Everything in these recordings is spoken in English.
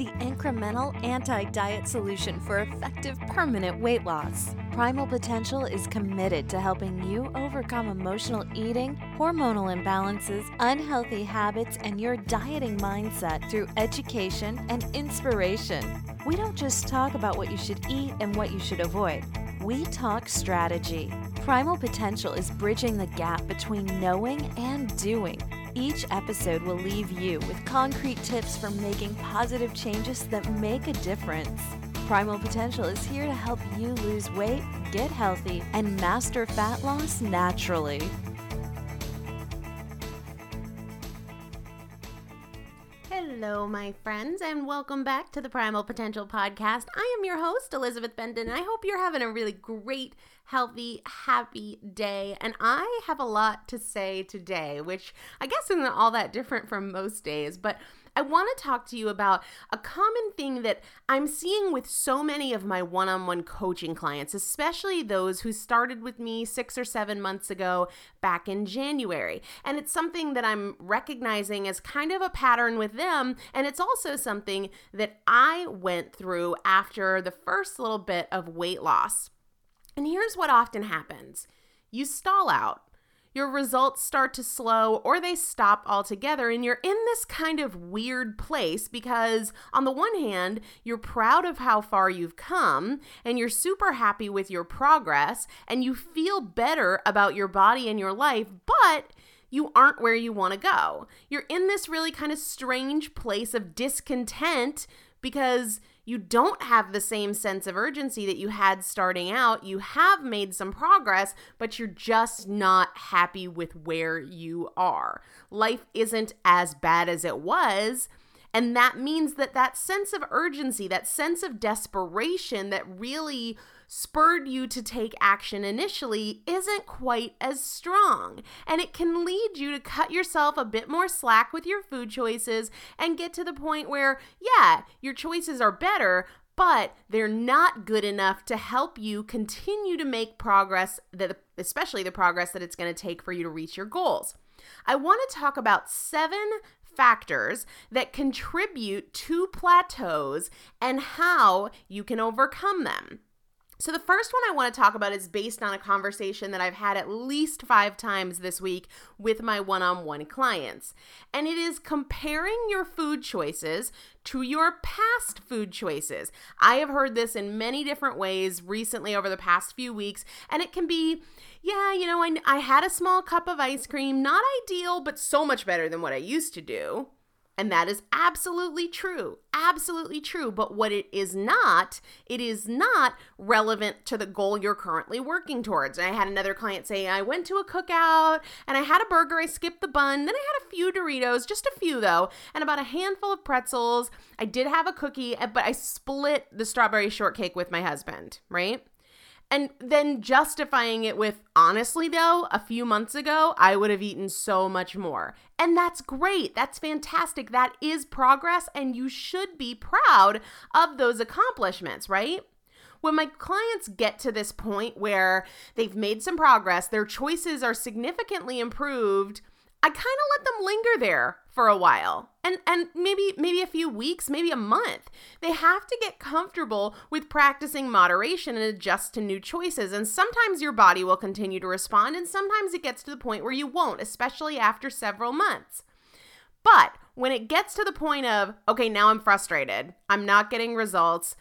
the incremental anti diet solution for effective permanent weight loss. Primal Potential is committed to helping you overcome emotional eating, hormonal imbalances, unhealthy habits, and your dieting mindset through education and inspiration. We don't just talk about what you should eat and what you should avoid, we talk strategy. Primal Potential is bridging the gap between knowing and doing each episode will leave you with concrete tips for making positive changes that make a difference. Primal Potential is here to help you lose weight, get healthy, and master fat loss naturally. Hello, my friends, and welcome back to the Primal Potential Podcast. I am your host, Elizabeth Benton, and I hope you're having a really great, healthy, happy day. And I have a lot to say today, which I guess isn't all that different from most days, but I want to talk to you about a common thing that I'm seeing with so many of my one on one coaching clients, especially those who started with me six or seven months ago back in January. And it's something that I'm recognizing as kind of a pattern with them. And it's also something that I went through after the first little bit of weight loss. And here's what often happens you stall out your results start to slow or they stop altogether. And you're in this kind of weird place because, on the one hand, you're proud of how far you've come and you're super happy with your progress and you feel better about your body and your life, but you aren't where you want to go. You're in this really kind of strange place of discontent because you don't have the same sense of urgency that you had starting out. You have made some progress, but you're just not happy with where you are. Life isn't as bad as it was. And that means that that sense of urgency, that sense of desperation that really spurred you to take action initially isn't quite as strong. And it can lead you to cut yourself a bit more slack with your food choices and get to the point where, yeah, your choices are better, but they're not good enough to help you continue to make progress that especially the progress that it's going to take for you to reach your goals. I want to talk about seven factors that contribute to plateaus and how you can overcome them. So, the first one I want to talk about is based on a conversation that I've had at least five times this week with my one on one clients. And it is comparing your food choices to your past food choices. I have heard this in many different ways recently over the past few weeks, and it can be yeah, you know, I, I had a small cup of ice cream, not ideal, but so much better than what I used to do. And that is absolutely true. Absolutely true. But what it is not, it is not relevant to the goal you're currently working towards. And I had another client say, I went to a cookout and I had a burger, I skipped the bun, then I had a few Doritos, just a few though, and about a handful of pretzels. I did have a cookie, but I split the strawberry shortcake with my husband, right? And then justifying it with, honestly, though, a few months ago, I would have eaten so much more. And that's great. That's fantastic. That is progress. And you should be proud of those accomplishments, right? When my clients get to this point where they've made some progress, their choices are significantly improved, I kind of let them linger there for a while. And and maybe maybe a few weeks, maybe a month. They have to get comfortable with practicing moderation and adjust to new choices. And sometimes your body will continue to respond and sometimes it gets to the point where you won't, especially after several months. But when it gets to the point of, okay, now I'm frustrated. I'm not getting results.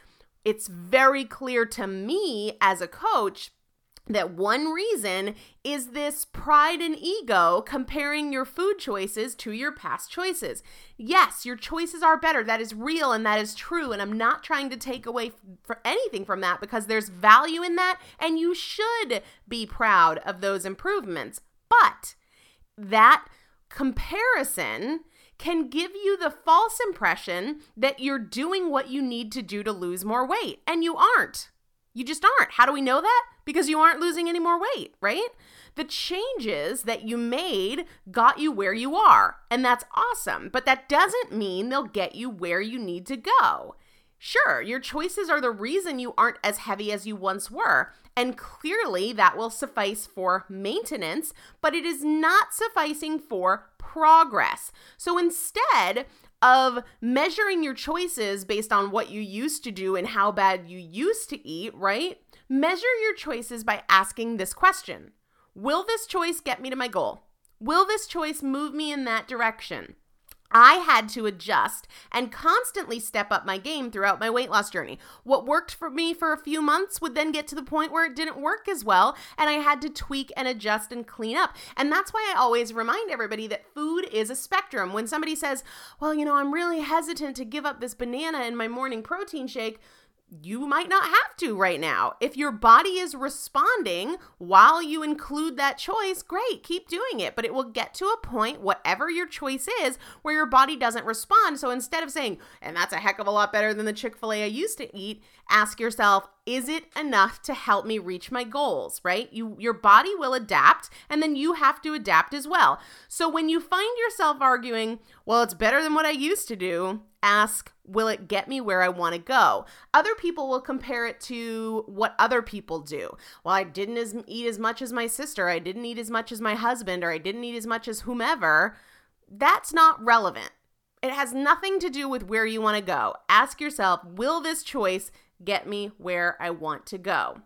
It's very clear to me as a coach that one reason is this pride and ego comparing your food choices to your past choices. Yes, your choices are better. That is real and that is true. And I'm not trying to take away for anything from that because there's value in that and you should be proud of those improvements. But that comparison can give you the false impression that you're doing what you need to do to lose more weight, and you aren't. You just aren't. How do we know that? Because you aren't losing any more weight, right? The changes that you made got you where you are, and that's awesome. But that doesn't mean they'll get you where you need to go. Sure, your choices are the reason you aren't as heavy as you once were, and clearly that will suffice for maintenance, but it is not sufficing for progress. So instead, of measuring your choices based on what you used to do and how bad you used to eat, right? Measure your choices by asking this question Will this choice get me to my goal? Will this choice move me in that direction? I had to adjust and constantly step up my game throughout my weight loss journey. What worked for me for a few months would then get to the point where it didn't work as well, and I had to tweak and adjust and clean up. And that's why I always remind everybody that food is a spectrum. When somebody says, Well, you know, I'm really hesitant to give up this banana in my morning protein shake, you might not have to right now. If your body is responding while you include that choice, great, keep doing it. But it will get to a point, whatever your choice is, where your body doesn't respond. So instead of saying, and that's a heck of a lot better than the Chick fil A I used to eat, ask yourself, is it enough to help me reach my goals, right? You your body will adapt and then you have to adapt as well. So when you find yourself arguing, well, it's better than what I used to do, ask, will it get me where I want to go? Other people will compare it to what other people do. Well, I didn't as, eat as much as my sister, I didn't eat as much as my husband, or I didn't eat as much as whomever. That's not relevant. It has nothing to do with where you want to go. Ask yourself, will this choice get me where I want to go?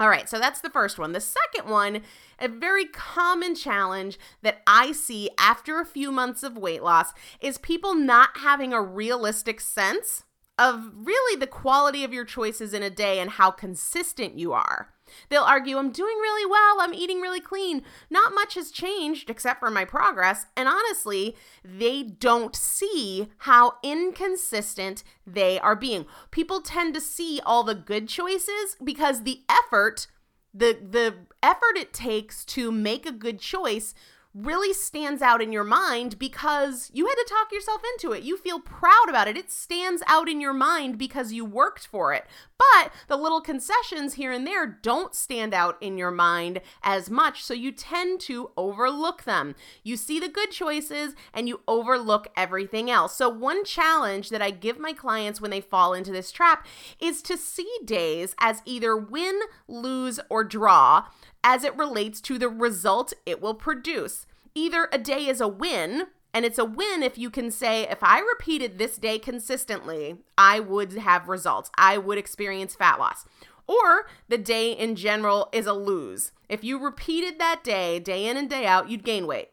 All right, so that's the first one. The second one, a very common challenge that I see after a few months of weight loss is people not having a realistic sense of really the quality of your choices in a day and how consistent you are. They'll argue, I'm doing really well, I'm eating really clean. Not much has changed except for my progress. And honestly, they don't see how inconsistent they are being. People tend to see all the good choices because the effort, the the effort it takes to make a good choice really stands out in your mind because you had to talk yourself into it. You feel proud about it. It stands out in your mind because you worked for it. But the little concessions here and there don't stand out in your mind as much, so you tend to overlook them. You see the good choices and you overlook everything else. So, one challenge that I give my clients when they fall into this trap is to see days as either win, lose, or draw as it relates to the result it will produce. Either a day is a win, and it's a win if you can say, if I repeated this day consistently, I would have results. I would experience fat loss. Or the day in general is a lose. If you repeated that day, day in and day out, you'd gain weight.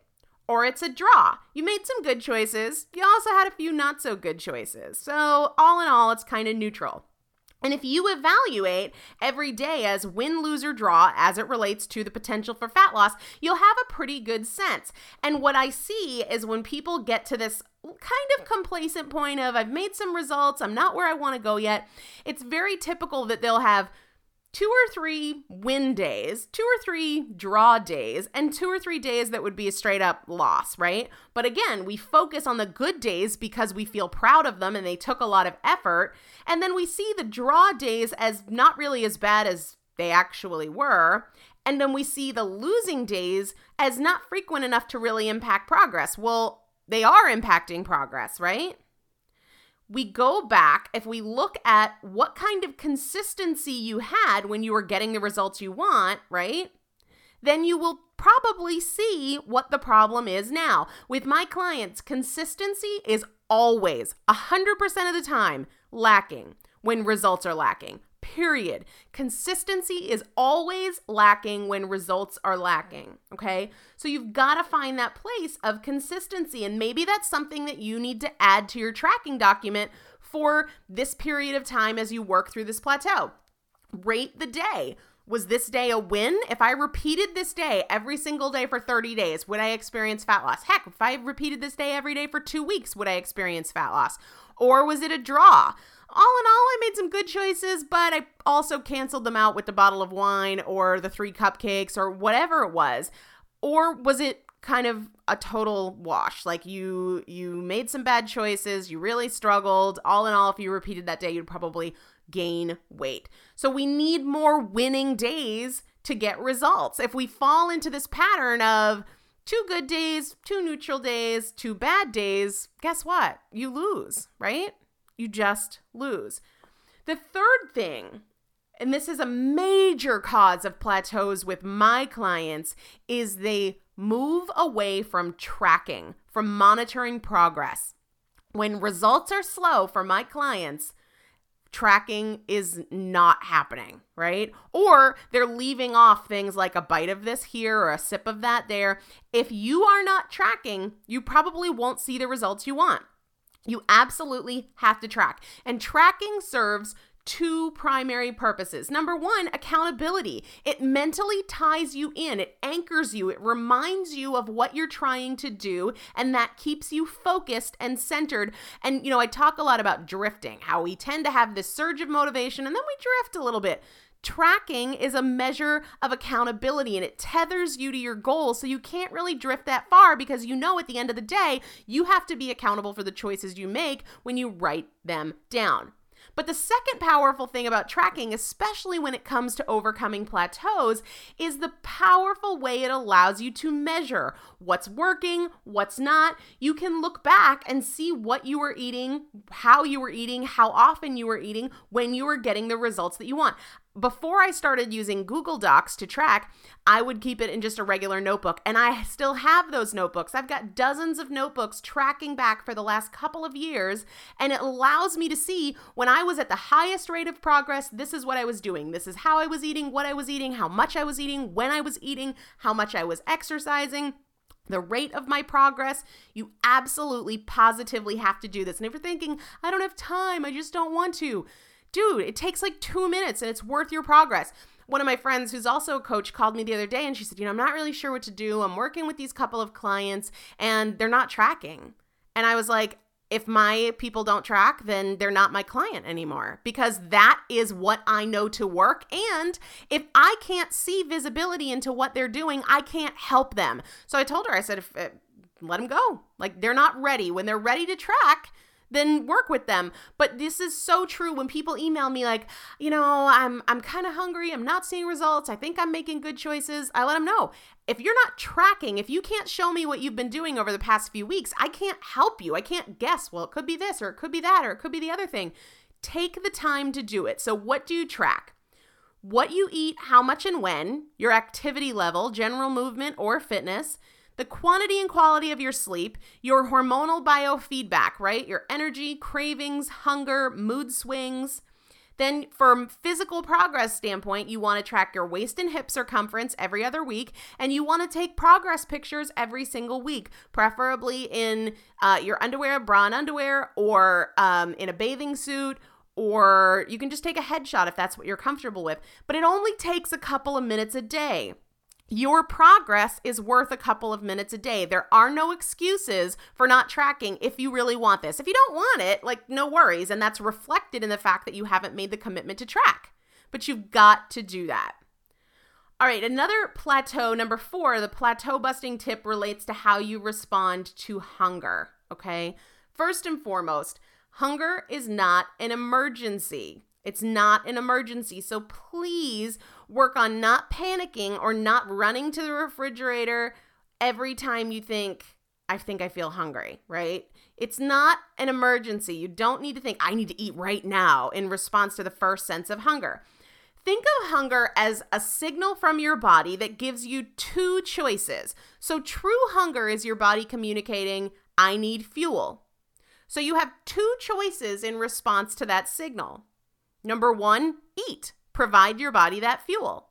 Or it's a draw. You made some good choices. You also had a few not so good choices. So, all in all, it's kind of neutral. And if you evaluate every day as win, lose, or draw as it relates to the potential for fat loss, you'll have a pretty good sense. And what I see is when people get to this kind of complacent point of I've made some results, I'm not where I want to go yet, it's very typical that they'll have two or three win days, two or three draw days, and two or three days that would be a straight up loss, right? But again, we focus on the good days because we feel proud of them and they took a lot of effort. And then we see the draw days as not really as bad as they actually were. And then we see the losing days as not frequent enough to really impact progress. Well, they are impacting progress, right? We go back, if we look at what kind of consistency you had when you were getting the results you want, right? Then you will probably see what the problem is now. With my clients, consistency is always 100% of the time lacking when results are lacking period. Consistency is always lacking when results are lacking. Okay. So you've got to find that place of consistency. And maybe that's something that you need to add to your tracking document for this period of time as you work through this plateau. Rate the day. Was this day a win? If I repeated this day every single day for 30 days, would I experience fat loss? Heck, if I repeated this day every day for two weeks, would I experience fat loss? Or was it a draw? All in all, I made some good choices, but I also canceled them out with the bottle of wine or the three cupcakes or whatever it was. Or was it kind of a total wash? Like you you made some bad choices, you really struggled. All in all, if you repeated that day, you'd probably gain weight. So we need more winning days to get results. If we fall into this pattern of two good days, two neutral days, two bad days, guess what? You lose, right? You just lose. The third thing, and this is a major cause of plateaus with my clients, is they move away from tracking, from monitoring progress. When results are slow for my clients, tracking is not happening, right? Or they're leaving off things like a bite of this here or a sip of that there. If you are not tracking, you probably won't see the results you want. You absolutely have to track. And tracking serves two primary purposes. Number one, accountability. It mentally ties you in, it anchors you, it reminds you of what you're trying to do, and that keeps you focused and centered. And, you know, I talk a lot about drifting, how we tend to have this surge of motivation and then we drift a little bit. Tracking is a measure of accountability and it tethers you to your goals. So you can't really drift that far because you know at the end of the day, you have to be accountable for the choices you make when you write them down. But the second powerful thing about tracking, especially when it comes to overcoming plateaus, is the powerful way it allows you to measure what's working, what's not. You can look back and see what you were eating, how you were eating, how often you were eating when you were getting the results that you want before I started using Google Docs to track, I would keep it in just a regular notebook. And I still have those notebooks. I've got dozens of notebooks tracking back for the last couple of years. And it allows me to see when I was at the highest rate of progress, this is what I was doing. This is how I was eating, what I was eating, how much I was eating, when I was eating, how much I was exercising the rate of my progress. You absolutely positively have to do this. And if you're thinking, I don't have time, I just don't want to, dude, it takes like two minutes and it's worth your progress. One of my friends, who's also a coach, called me the other day and she said, You know, I'm not really sure what to do. I'm working with these couple of clients and they're not tracking. And I was like, if my people don't track, then they're not my client anymore because that is what I know to work. And if I can't see visibility into what they're doing, I can't help them. So I told her, I said, if, if, let them go. Like they're not ready. When they're ready to track, then work with them. But this is so true when people email me like, you know, I'm I'm kind of hungry, I'm not seeing results, I think I'm making good choices. I let them know. If you're not tracking, if you can't show me what you've been doing over the past few weeks, I can't help you. I can't guess, well, it could be this or it could be that or it could be the other thing. Take the time to do it. So what do you track? What you eat, how much and when, your activity level, general movement or fitness, the quantity and quality of your sleep, your hormonal biofeedback, right? Your energy, cravings, hunger, mood swings. Then, from physical progress standpoint, you want to track your waist and hip circumference every other week, and you want to take progress pictures every single week, preferably in uh, your underwear, bra and underwear, or um, in a bathing suit, or you can just take a headshot if that's what you're comfortable with. But it only takes a couple of minutes a day. Your progress is worth a couple of minutes a day. There are no excuses for not tracking if you really want this. If you don't want it, like, no worries. And that's reflected in the fact that you haven't made the commitment to track. But you've got to do that. All right, another plateau, number four, the plateau busting tip relates to how you respond to hunger. Okay. First and foremost, hunger is not an emergency. It's not an emergency. So please work on not panicking or not running to the refrigerator every time you think, I think I feel hungry, right? It's not an emergency. You don't need to think, I need to eat right now in response to the first sense of hunger. Think of hunger as a signal from your body that gives you two choices. So, true hunger is your body communicating, I need fuel. So, you have two choices in response to that signal. Number one, eat provide your body that fuel.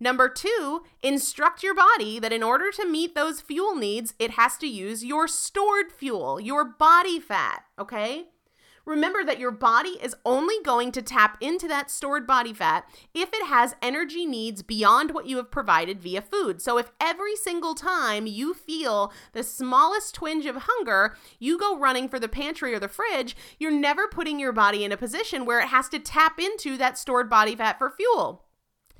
Number two, instruct your body that in order to meet those fuel needs, it has to use your stored fuel, your body fat, okay? Remember that your body is only going to tap into that stored body fat if it has energy needs beyond what you have provided via food. So, if every single time you feel the smallest twinge of hunger, you go running for the pantry or the fridge, you're never putting your body in a position where it has to tap into that stored body fat for fuel.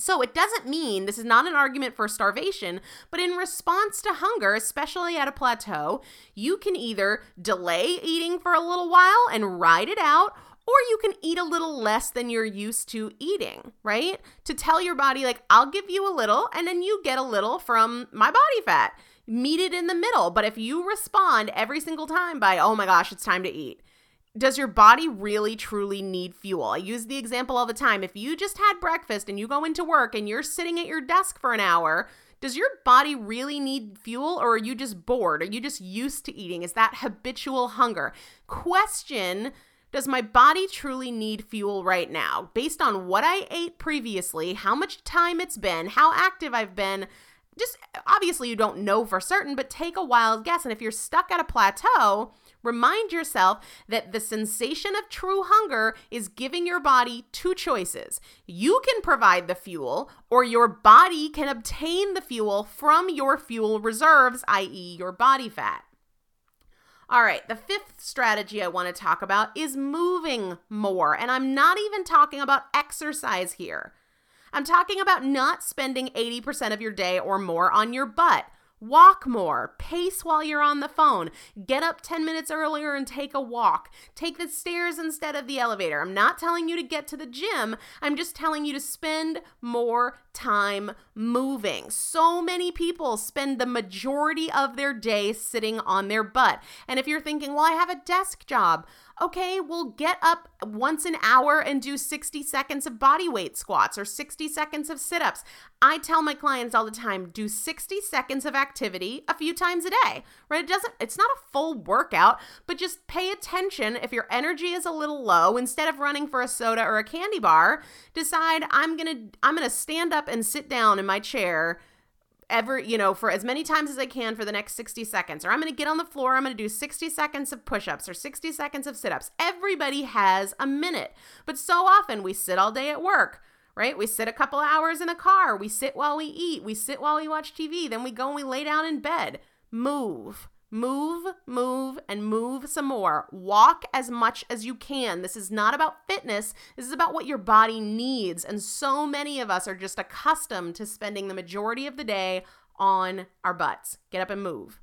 So it doesn't mean this is not an argument for starvation, but in response to hunger, especially at a plateau, you can either delay eating for a little while and ride it out, or you can eat a little less than you're used to eating, right? To tell your body, like, I'll give you a little, and then you get a little from my body fat. Meet it in the middle. But if you respond every single time by, oh my gosh, it's time to eat, does your body really truly need fuel? I use the example all the time. If you just had breakfast and you go into work and you're sitting at your desk for an hour, does your body really need fuel or are you just bored? Are you just used to eating? Is that habitual hunger? Question Does my body truly need fuel right now? Based on what I ate previously, how much time it's been, how active I've been, just obviously you don't know for certain, but take a wild guess. And if you're stuck at a plateau, remind yourself that the sensation of true hunger is giving your body two choices. You can provide the fuel, or your body can obtain the fuel from your fuel reserves, i.e., your body fat. All right, the fifth strategy I want to talk about is moving more. And I'm not even talking about exercise here. I'm talking about not spending 80% of your day or more on your butt. Walk more, pace while you're on the phone, get up 10 minutes earlier and take a walk, take the stairs instead of the elevator. I'm not telling you to get to the gym, I'm just telling you to spend more time moving. So many people spend the majority of their day sitting on their butt. And if you're thinking, well, I have a desk job, okay, well, get up once an hour and do 60 seconds of body weight squats or 60 seconds of sit ups. I tell my clients all the time do 60 seconds of activity a few times a day, right? It doesn't, it's not a full workout, but just pay attention. If your energy is a little low, instead of running for a soda or a candy bar, decide I'm gonna, I'm gonna stand up and sit down in my chair ever, you know, for as many times as I can for the next 60 seconds. Or I'm going to get on the floor, I'm going to do 60 seconds of push ups or 60 seconds of sit ups. Everybody has a minute. But so often we sit all day at work, right? We sit a couple hours in a car, we sit while we eat, we sit while we watch TV, then we go and we lay down in bed. Move. Move, move, and move some more. Walk as much as you can. This is not about fitness. This is about what your body needs. And so many of us are just accustomed to spending the majority of the day on our butts. Get up and move.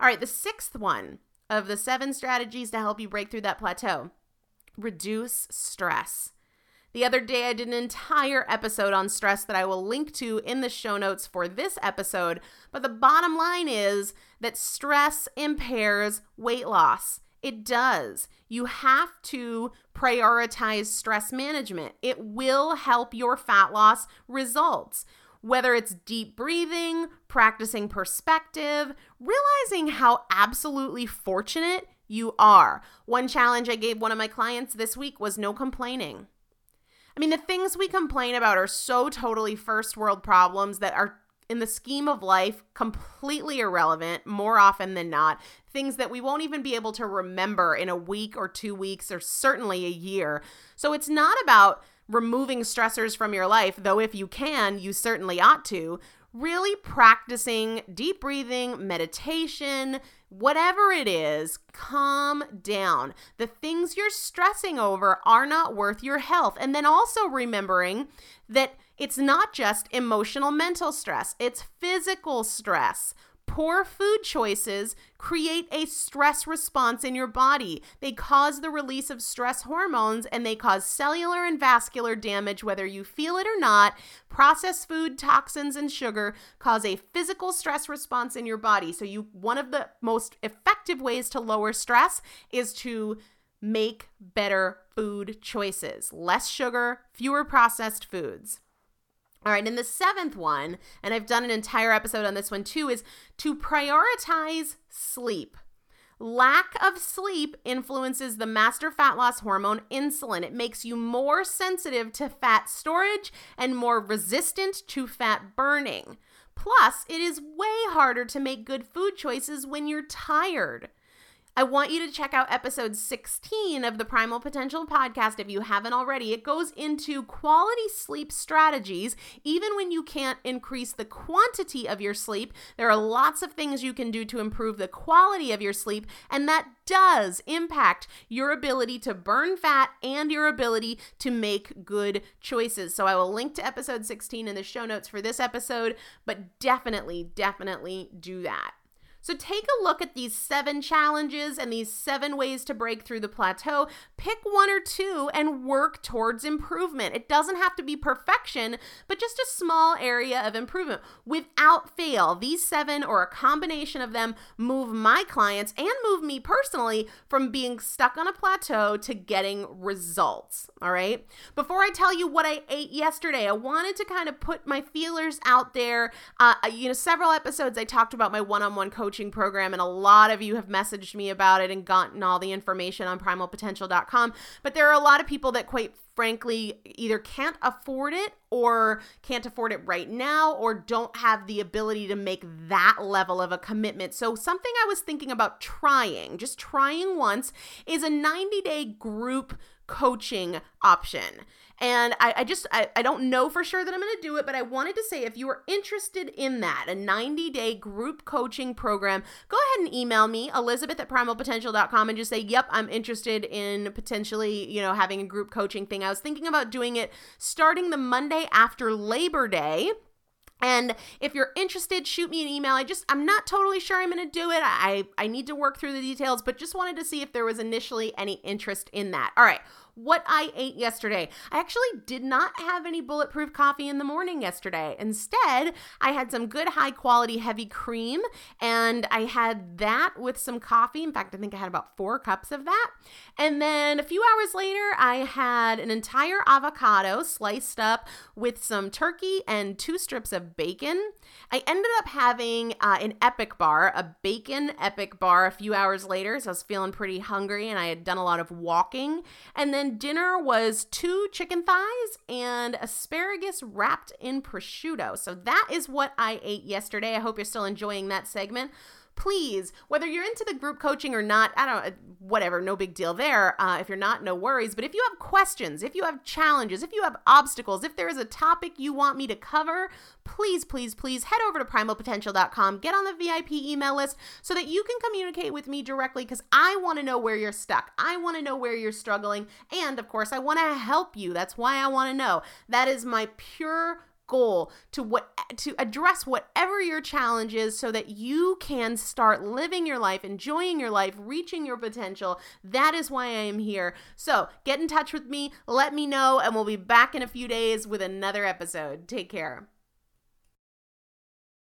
All right, the sixth one of the seven strategies to help you break through that plateau reduce stress. The other day, I did an entire episode on stress that I will link to in the show notes for this episode. But the bottom line is that stress impairs weight loss. It does. You have to prioritize stress management. It will help your fat loss results. Whether it's deep breathing, practicing perspective, realizing how absolutely fortunate you are. One challenge I gave one of my clients this week was no complaining. I mean, the things we complain about are so totally first world problems that are in the scheme of life completely irrelevant more often than not. Things that we won't even be able to remember in a week or two weeks or certainly a year. So it's not about removing stressors from your life though if you can you certainly ought to really practicing deep breathing meditation whatever it is, calm down. The things you're stressing over are not worth your health. And then also remembering that it's not just emotional mental stress, it's physical stress. Poor food choices create a stress response in your body. They cause the release of stress hormones and they cause cellular and vascular damage, whether you feel it or not. Processed food, toxins, and sugar cause a physical stress response in your body. So, you one of the most effective ways to lower stress is to make better food choices less sugar, fewer processed foods. All right, and the seventh one, and I've done an entire episode on this one too, is to prioritize sleep. Lack of sleep influences the master fat loss hormone insulin. It makes you more sensitive to fat storage and more resistant to fat burning. Plus, it is way harder to make good food choices when you're tired. I want you to check out episode 16 of the Primal Potential podcast if you haven't already. It goes into quality sleep strategies. Even when you can't increase the quantity of your sleep, there are lots of things you can do to improve the quality of your sleep, and that does impact your ability to burn fat and your ability to make good choices. So I will link to episode 16 in the show notes for this episode, but definitely, definitely do that. So take a look at these seven challenges and these seven ways to break through the plateau. Pick one or two and work towards improvement. It doesn't have to be perfection, but just a small area of improvement. Without fail, these seven or a combination of them move my clients and move me personally from being stuck on a plateau to getting results. All right. Before I tell you what I ate yesterday, I wanted to kind of put my feelers out there. Uh, you know, several episodes I talked about my one on one coaching coaching program, and a lot of you have messaged me about it and gotten all the information on primalpotential.com. But there are a lot of people that, quite frankly, either can't afford it or can't afford it right now or don't have the ability to make that level of a commitment. So, something I was thinking about trying, just trying once, is a 90 day group coaching option. And I, I just, I, I don't know for sure that I'm going to do it, but I wanted to say if you are interested in that, a 90 day group coaching program, go ahead and email me, Elizabeth at primalpotential.com, and just say, yep, I'm interested in potentially, you know, having a group coaching thing. I was thinking about doing it starting the Monday after Labor Day. And if you're interested, shoot me an email. I just I'm not totally sure I'm going to do it. I I need to work through the details, but just wanted to see if there was initially any interest in that. All right what I ate yesterday. I actually did not have any bulletproof coffee in the morning yesterday. Instead, I had some good high quality heavy cream and I had that with some coffee. In fact, I think I had about four cups of that. And then a few hours later, I had an entire avocado sliced up with some turkey and two strips of bacon. I ended up having uh, an epic bar, a bacon epic bar a few hours later. So I was feeling pretty hungry and I had done a lot of walking. And then then dinner was two chicken thighs and asparagus wrapped in prosciutto. So that is what I ate yesterday. I hope you're still enjoying that segment please, whether you're into the group coaching or not, I don't, whatever, no big deal there. Uh, if you're not, no worries. But if you have questions, if you have challenges, if you have obstacles, if there is a topic you want me to cover, please, please, please head over to primalpotential.com, get on the VIP email list so that you can communicate with me directly because I want to know where you're stuck. I want to know where you're struggling. And of course, I want to help you. That's why I want to know. That is my pure goal to what to address whatever your challenge is so that you can start living your life, enjoying your life, reaching your potential. That is why I am here. So, get in touch with me, let me know, and we'll be back in a few days with another episode. Take care.